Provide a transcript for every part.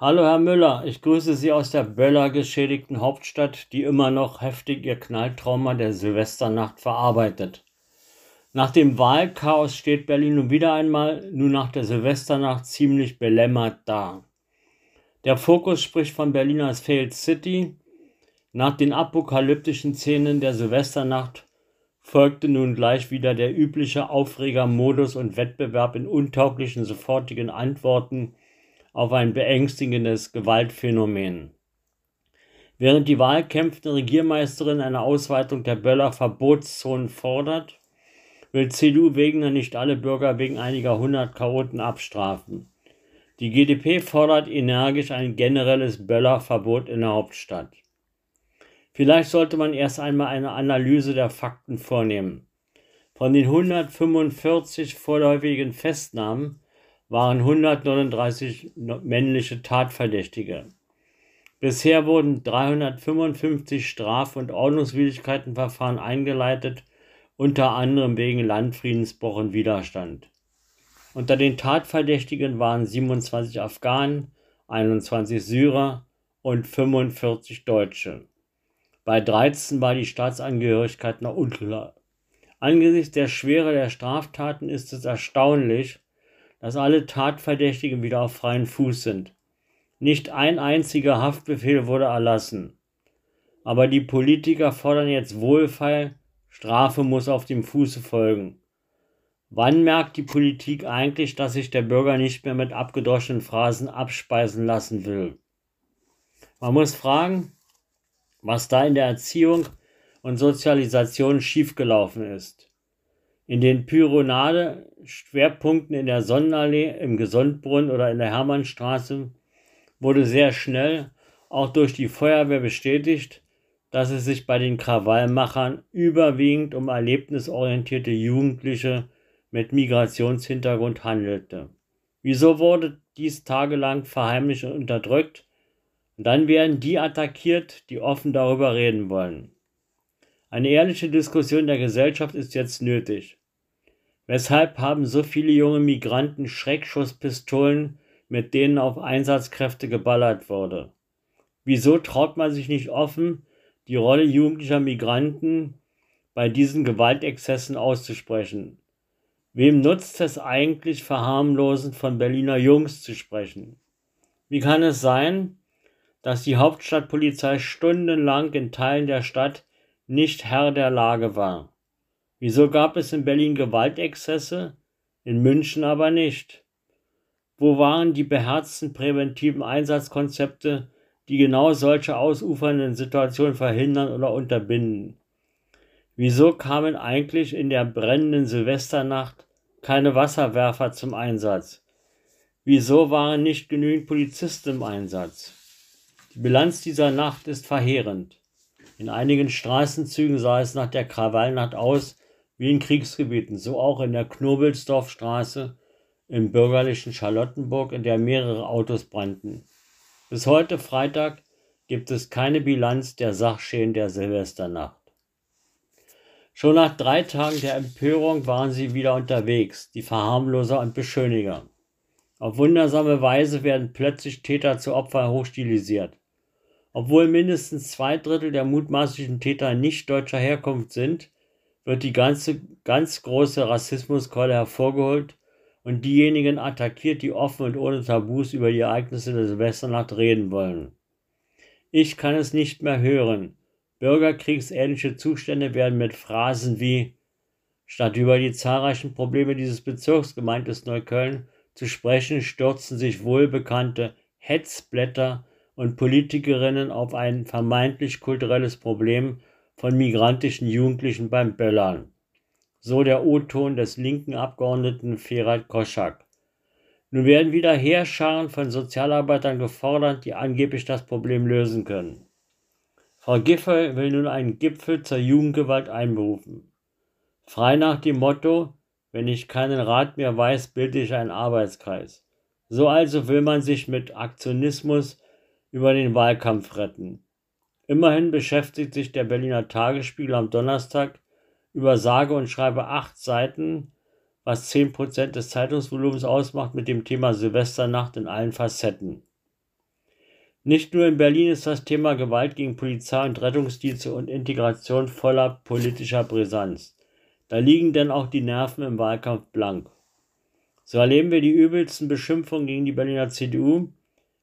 Hallo Herr Müller, ich grüße Sie aus der Böller geschädigten Hauptstadt, die immer noch heftig ihr Knalltrauma der Silvesternacht verarbeitet. Nach dem Wahlchaos steht Berlin nun wieder einmal, nun nach der Silvesternacht, ziemlich belämmert da. Der Fokus spricht von Berlin als Failed City. Nach den apokalyptischen Szenen der Silvesternacht folgte nun gleich wieder der übliche Aufregermodus und Wettbewerb in untauglichen sofortigen Antworten auf ein beängstigendes Gewaltphänomen. Während die wahlkämpfende Regiermeisterin eine Ausweitung der Böller Verbotszonen fordert, will CDU Wegener nicht alle Bürger wegen einiger hundert Chaoten abstrafen. Die GdP fordert energisch ein generelles Böllerverbot in der Hauptstadt. Vielleicht sollte man erst einmal eine Analyse der Fakten vornehmen. Von den 145 vorläufigen Festnahmen waren 139 männliche Tatverdächtige. Bisher wurden 355 Straf- und Ordnungswidrigkeitenverfahren eingeleitet, unter anderem wegen Landfriedensbruch und Widerstand. Unter den Tatverdächtigen waren 27 Afghanen, 21 Syrer und 45 Deutsche. Bei 13 war die Staatsangehörigkeit noch unklar. Angesichts der Schwere der Straftaten ist es erstaunlich, dass alle Tatverdächtigen wieder auf freien Fuß sind. Nicht ein einziger Haftbefehl wurde erlassen. Aber die Politiker fordern jetzt Wohlfall, Strafe muss auf dem Fuße folgen. Wann merkt die Politik eigentlich, dass sich der Bürger nicht mehr mit abgedroschenen Phrasen abspeisen lassen will? Man muss fragen, was da in der Erziehung und Sozialisation schiefgelaufen ist. In den Pyronade-Schwerpunkten in der Sonnenallee, im Gesundbrunnen oder in der Hermannstraße wurde sehr schnell auch durch die Feuerwehr bestätigt, dass es sich bei den Krawallmachern überwiegend um erlebnisorientierte Jugendliche mit Migrationshintergrund handelte. Wieso wurde dies tagelang verheimlicht und unterdrückt? Und dann werden die attackiert, die offen darüber reden wollen. Eine ehrliche Diskussion der Gesellschaft ist jetzt nötig. Weshalb haben so viele junge Migranten Schreckschusspistolen, mit denen auf Einsatzkräfte geballert wurde? Wieso traut man sich nicht offen, die Rolle jugendlicher Migranten bei diesen Gewaltexzessen auszusprechen? Wem nutzt es eigentlich, verharmlosend von Berliner Jungs zu sprechen? Wie kann es sein, dass die Hauptstadtpolizei stundenlang in Teilen der Stadt nicht Herr der Lage war. Wieso gab es in Berlin Gewaltexzesse, in München aber nicht? Wo waren die beherzten präventiven Einsatzkonzepte, die genau solche ausufernden Situationen verhindern oder unterbinden? Wieso kamen eigentlich in der brennenden Silvesternacht keine Wasserwerfer zum Einsatz? Wieso waren nicht genügend Polizisten im Einsatz? Die Bilanz dieser Nacht ist verheerend. In einigen Straßenzügen sah es nach der Krawallnacht aus wie in Kriegsgebieten, so auch in der Knobelsdorfstraße im bürgerlichen Charlottenburg, in der mehrere Autos brannten. Bis heute Freitag gibt es keine Bilanz der Sachschäden der Silvesternacht. Schon nach drei Tagen der Empörung waren sie wieder unterwegs, die Verharmloser und Beschöniger. Auf wundersame Weise werden plötzlich Täter zu Opfern hochstilisiert. Obwohl mindestens zwei Drittel der mutmaßlichen Täter nicht deutscher Herkunft sind, wird die ganze, ganz große Rassismuskeule hervorgeholt und diejenigen attackiert, die offen und ohne Tabus über die Ereignisse der Silvesternacht reden wollen. Ich kann es nicht mehr hören. Bürgerkriegsähnliche Zustände werden mit Phrasen wie Statt über die zahlreichen Probleme dieses Bezirks, gemeint ist Neukölln, zu sprechen, stürzen sich wohlbekannte Hetzblätter und Politikerinnen auf ein vermeintlich kulturelles Problem von migrantischen Jugendlichen beim Böllern. So der O-Ton des linken Abgeordneten Ferat Koschak. Nun werden wieder Heerscharen von Sozialarbeitern gefordert, die angeblich das Problem lösen können. Frau Giffey will nun einen Gipfel zur Jugendgewalt einberufen. Frei nach dem Motto, wenn ich keinen Rat mehr weiß, bilde ich einen Arbeitskreis. So also will man sich mit Aktionismus über den Wahlkampf retten. Immerhin beschäftigt sich der Berliner Tagesspiegel am Donnerstag über sage und schreibe acht Seiten, was zehn Prozent des Zeitungsvolumens ausmacht, mit dem Thema Silvesternacht in allen Facetten. Nicht nur in Berlin ist das Thema Gewalt gegen Polizei und Rettungsdienste und Integration voller politischer Brisanz. Da liegen denn auch die Nerven im Wahlkampf blank. So erleben wir die übelsten Beschimpfungen gegen die Berliner CDU,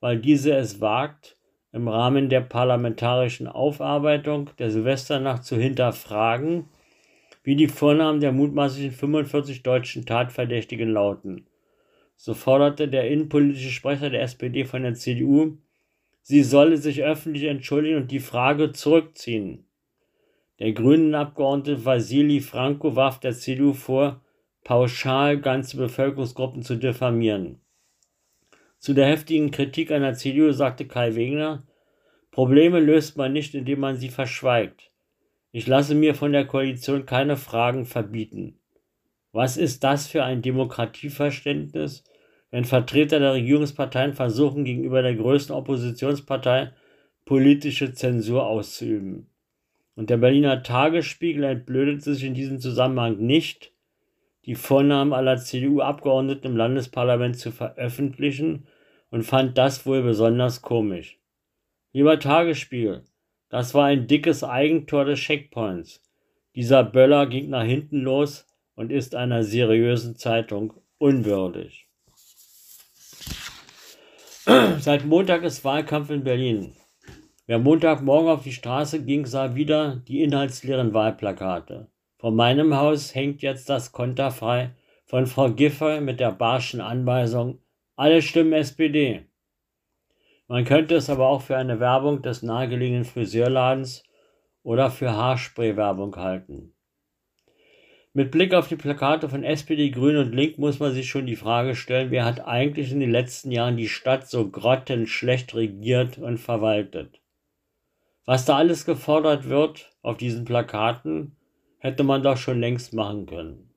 weil diese es wagt, im Rahmen der parlamentarischen Aufarbeitung der Silvesternacht zu hinterfragen, wie die Vornamen der mutmaßlichen 45 deutschen Tatverdächtigen lauten. So forderte der innenpolitische Sprecher der SPD von der CDU, sie solle sich öffentlich entschuldigen und die Frage zurückziehen. Der grünen Abgeordnete Vasili Franco warf der CDU vor, pauschal ganze Bevölkerungsgruppen zu diffamieren. Zu der heftigen Kritik an der CDU sagte Kai Wegner, Probleme löst man nicht, indem man sie verschweigt. Ich lasse mir von der Koalition keine Fragen verbieten. Was ist das für ein Demokratieverständnis, wenn Vertreter der Regierungsparteien versuchen, gegenüber der größten Oppositionspartei politische Zensur auszuüben. Und der Berliner Tagesspiegel entblödet sich in diesem Zusammenhang nicht, die Vornamen aller CDU-Abgeordneten im Landesparlament zu veröffentlichen und fand das wohl besonders komisch. Lieber Tagesspiegel, das war ein dickes Eigentor des Checkpoints. Dieser Böller ging nach hinten los und ist einer seriösen Zeitung unwürdig. Seit Montag ist Wahlkampf in Berlin. Wer Montagmorgen auf die Straße ging, sah wieder die inhaltsleeren Wahlplakate. Vor meinem Haus hängt jetzt das Konterfrei von Frau Giffey mit der barschen Anweisung, alle stimmen SPD. Man könnte es aber auch für eine Werbung des nahegelegenen Friseurladens oder für Haarspray-Werbung halten. Mit Blick auf die Plakate von SPD, Grün und Link muss man sich schon die Frage stellen, wer hat eigentlich in den letzten Jahren die Stadt so grottenschlecht regiert und verwaltet. Was da alles gefordert wird auf diesen Plakaten, hätte man doch schon längst machen können.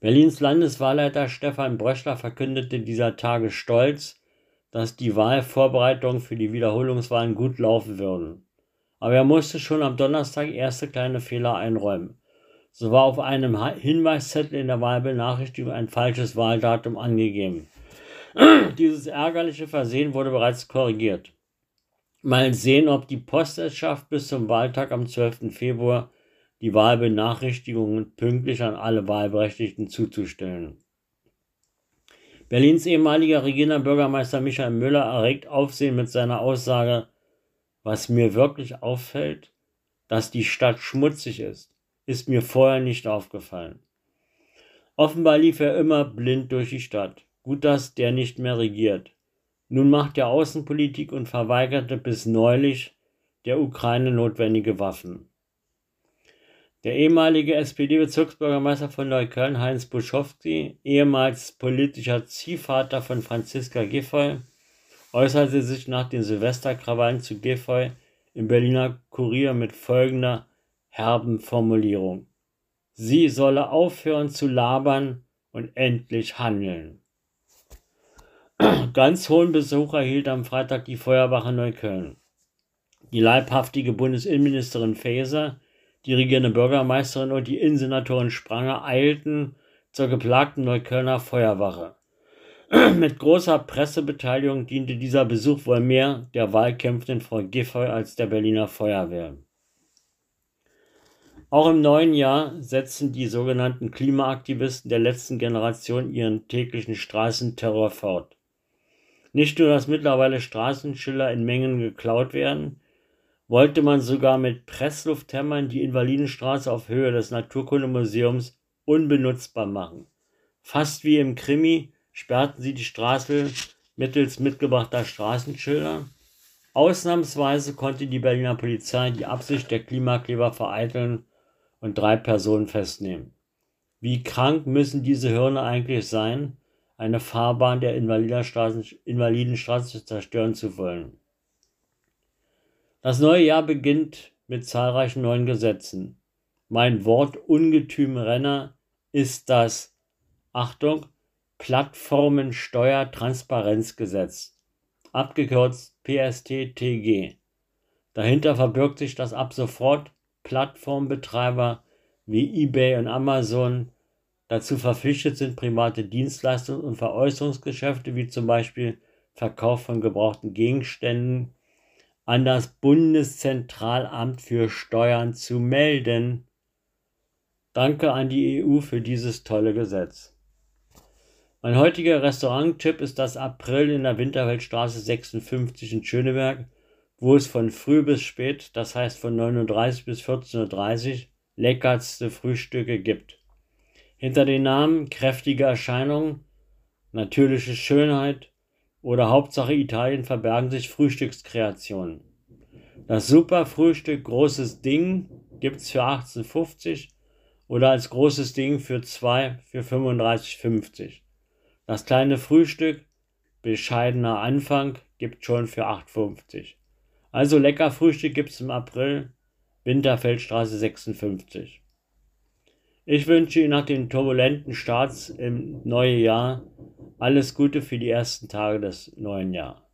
Berlins Landeswahlleiter Stefan Bröschler verkündete dieser Tage stolz, dass die Wahlvorbereitungen für die Wiederholungswahlen gut laufen würden. Aber er musste schon am Donnerstag erste kleine Fehler einräumen. So war auf einem Hinweiszettel in der Wahlbenachrichtigung ein falsches Wahldatum angegeben. Dieses ärgerliche Versehen wurde bereits korrigiert. Mal sehen, ob die Post es schafft, bis zum Wahltag am 12. Februar die Wahlbenachrichtigungen pünktlich an alle Wahlberechtigten zuzustellen. Berlins ehemaliger Regierender Bürgermeister Michael Müller erregt Aufsehen mit seiner Aussage, was mir wirklich auffällt, dass die Stadt schmutzig ist ist mir vorher nicht aufgefallen. Offenbar lief er immer blind durch die Stadt. Gut, dass der nicht mehr regiert. Nun macht er Außenpolitik und verweigerte bis neulich der Ukraine notwendige Waffen. Der ehemalige SPD-Bezirksbürgermeister von Neukölln, Heinz Buschowski, ehemals politischer Ziehvater von Franziska Giffey, äußerte sich nach den Silvesterkrawallen zu Giffey im Berliner Kurier mit folgender herben Formulierung. Sie solle aufhören zu labern und endlich handeln. Ganz hohen Besuch erhielt am Freitag die Feuerwache Neukölln. Die leibhaftige Bundesinnenministerin Faeser, die regierende Bürgermeisterin und die Innensenatorin Spranger eilten zur geplagten Neuköllner Feuerwache. Mit großer Pressebeteiligung diente dieser Besuch wohl mehr der wahlkämpfenden Frau Giffey als der Berliner Feuerwehr. Auch im neuen Jahr setzen die sogenannten Klimaaktivisten der letzten Generation ihren täglichen Straßenterror fort. Nicht nur, dass mittlerweile Straßenschilder in Mengen geklaut werden, wollte man sogar mit Presslufthämmern die Invalidenstraße auf Höhe des Naturkundemuseums unbenutzbar machen. Fast wie im Krimi sperrten sie die Straße mittels mitgebrachter Straßenschilder. Ausnahmsweise konnte die Berliner Polizei die Absicht der Klimakleber vereiteln und drei Personen festnehmen. Wie krank müssen diese Hirne eigentlich sein, eine Fahrbahn der Invalidenstraße zerstören zu wollen? Das neue Jahr beginnt mit zahlreichen neuen Gesetzen. Mein Wort Ungetüm-Renner ist das, Achtung, Plattformensteuertransparenzgesetz, abgekürzt PSTTG. Dahinter verbirgt sich das ab sofort Plattformbetreiber wie eBay und Amazon dazu verpflichtet sind, private Dienstleistungen und Veräußerungsgeschäfte wie zum Beispiel Verkauf von gebrauchten Gegenständen an das Bundeszentralamt für Steuern zu melden. Danke an die EU für dieses tolle Gesetz. Mein heutiger Restaurant-Tipp ist das April in der Winterfeldstraße 56 in Schöneberg, wo es von früh bis spät, das heißt von 9.30 bis 14.30 Uhr, leckerste Frühstücke gibt. Hinter den Namen kräftige Erscheinung, natürliche Schönheit oder Hauptsache Italien verbergen sich Frühstückskreationen. Das Super Frühstück Großes Ding gibt es für 18,50 oder als großes Ding für 2 für 35,50. Das kleine Frühstück bescheidener Anfang gibt schon für 8,50. Also lecker Frühstück gibt es im April, Winterfeldstraße 56. Ich wünsche Ihnen nach den turbulenten Starts im neuen Jahr alles Gute für die ersten Tage des neuen Jahres.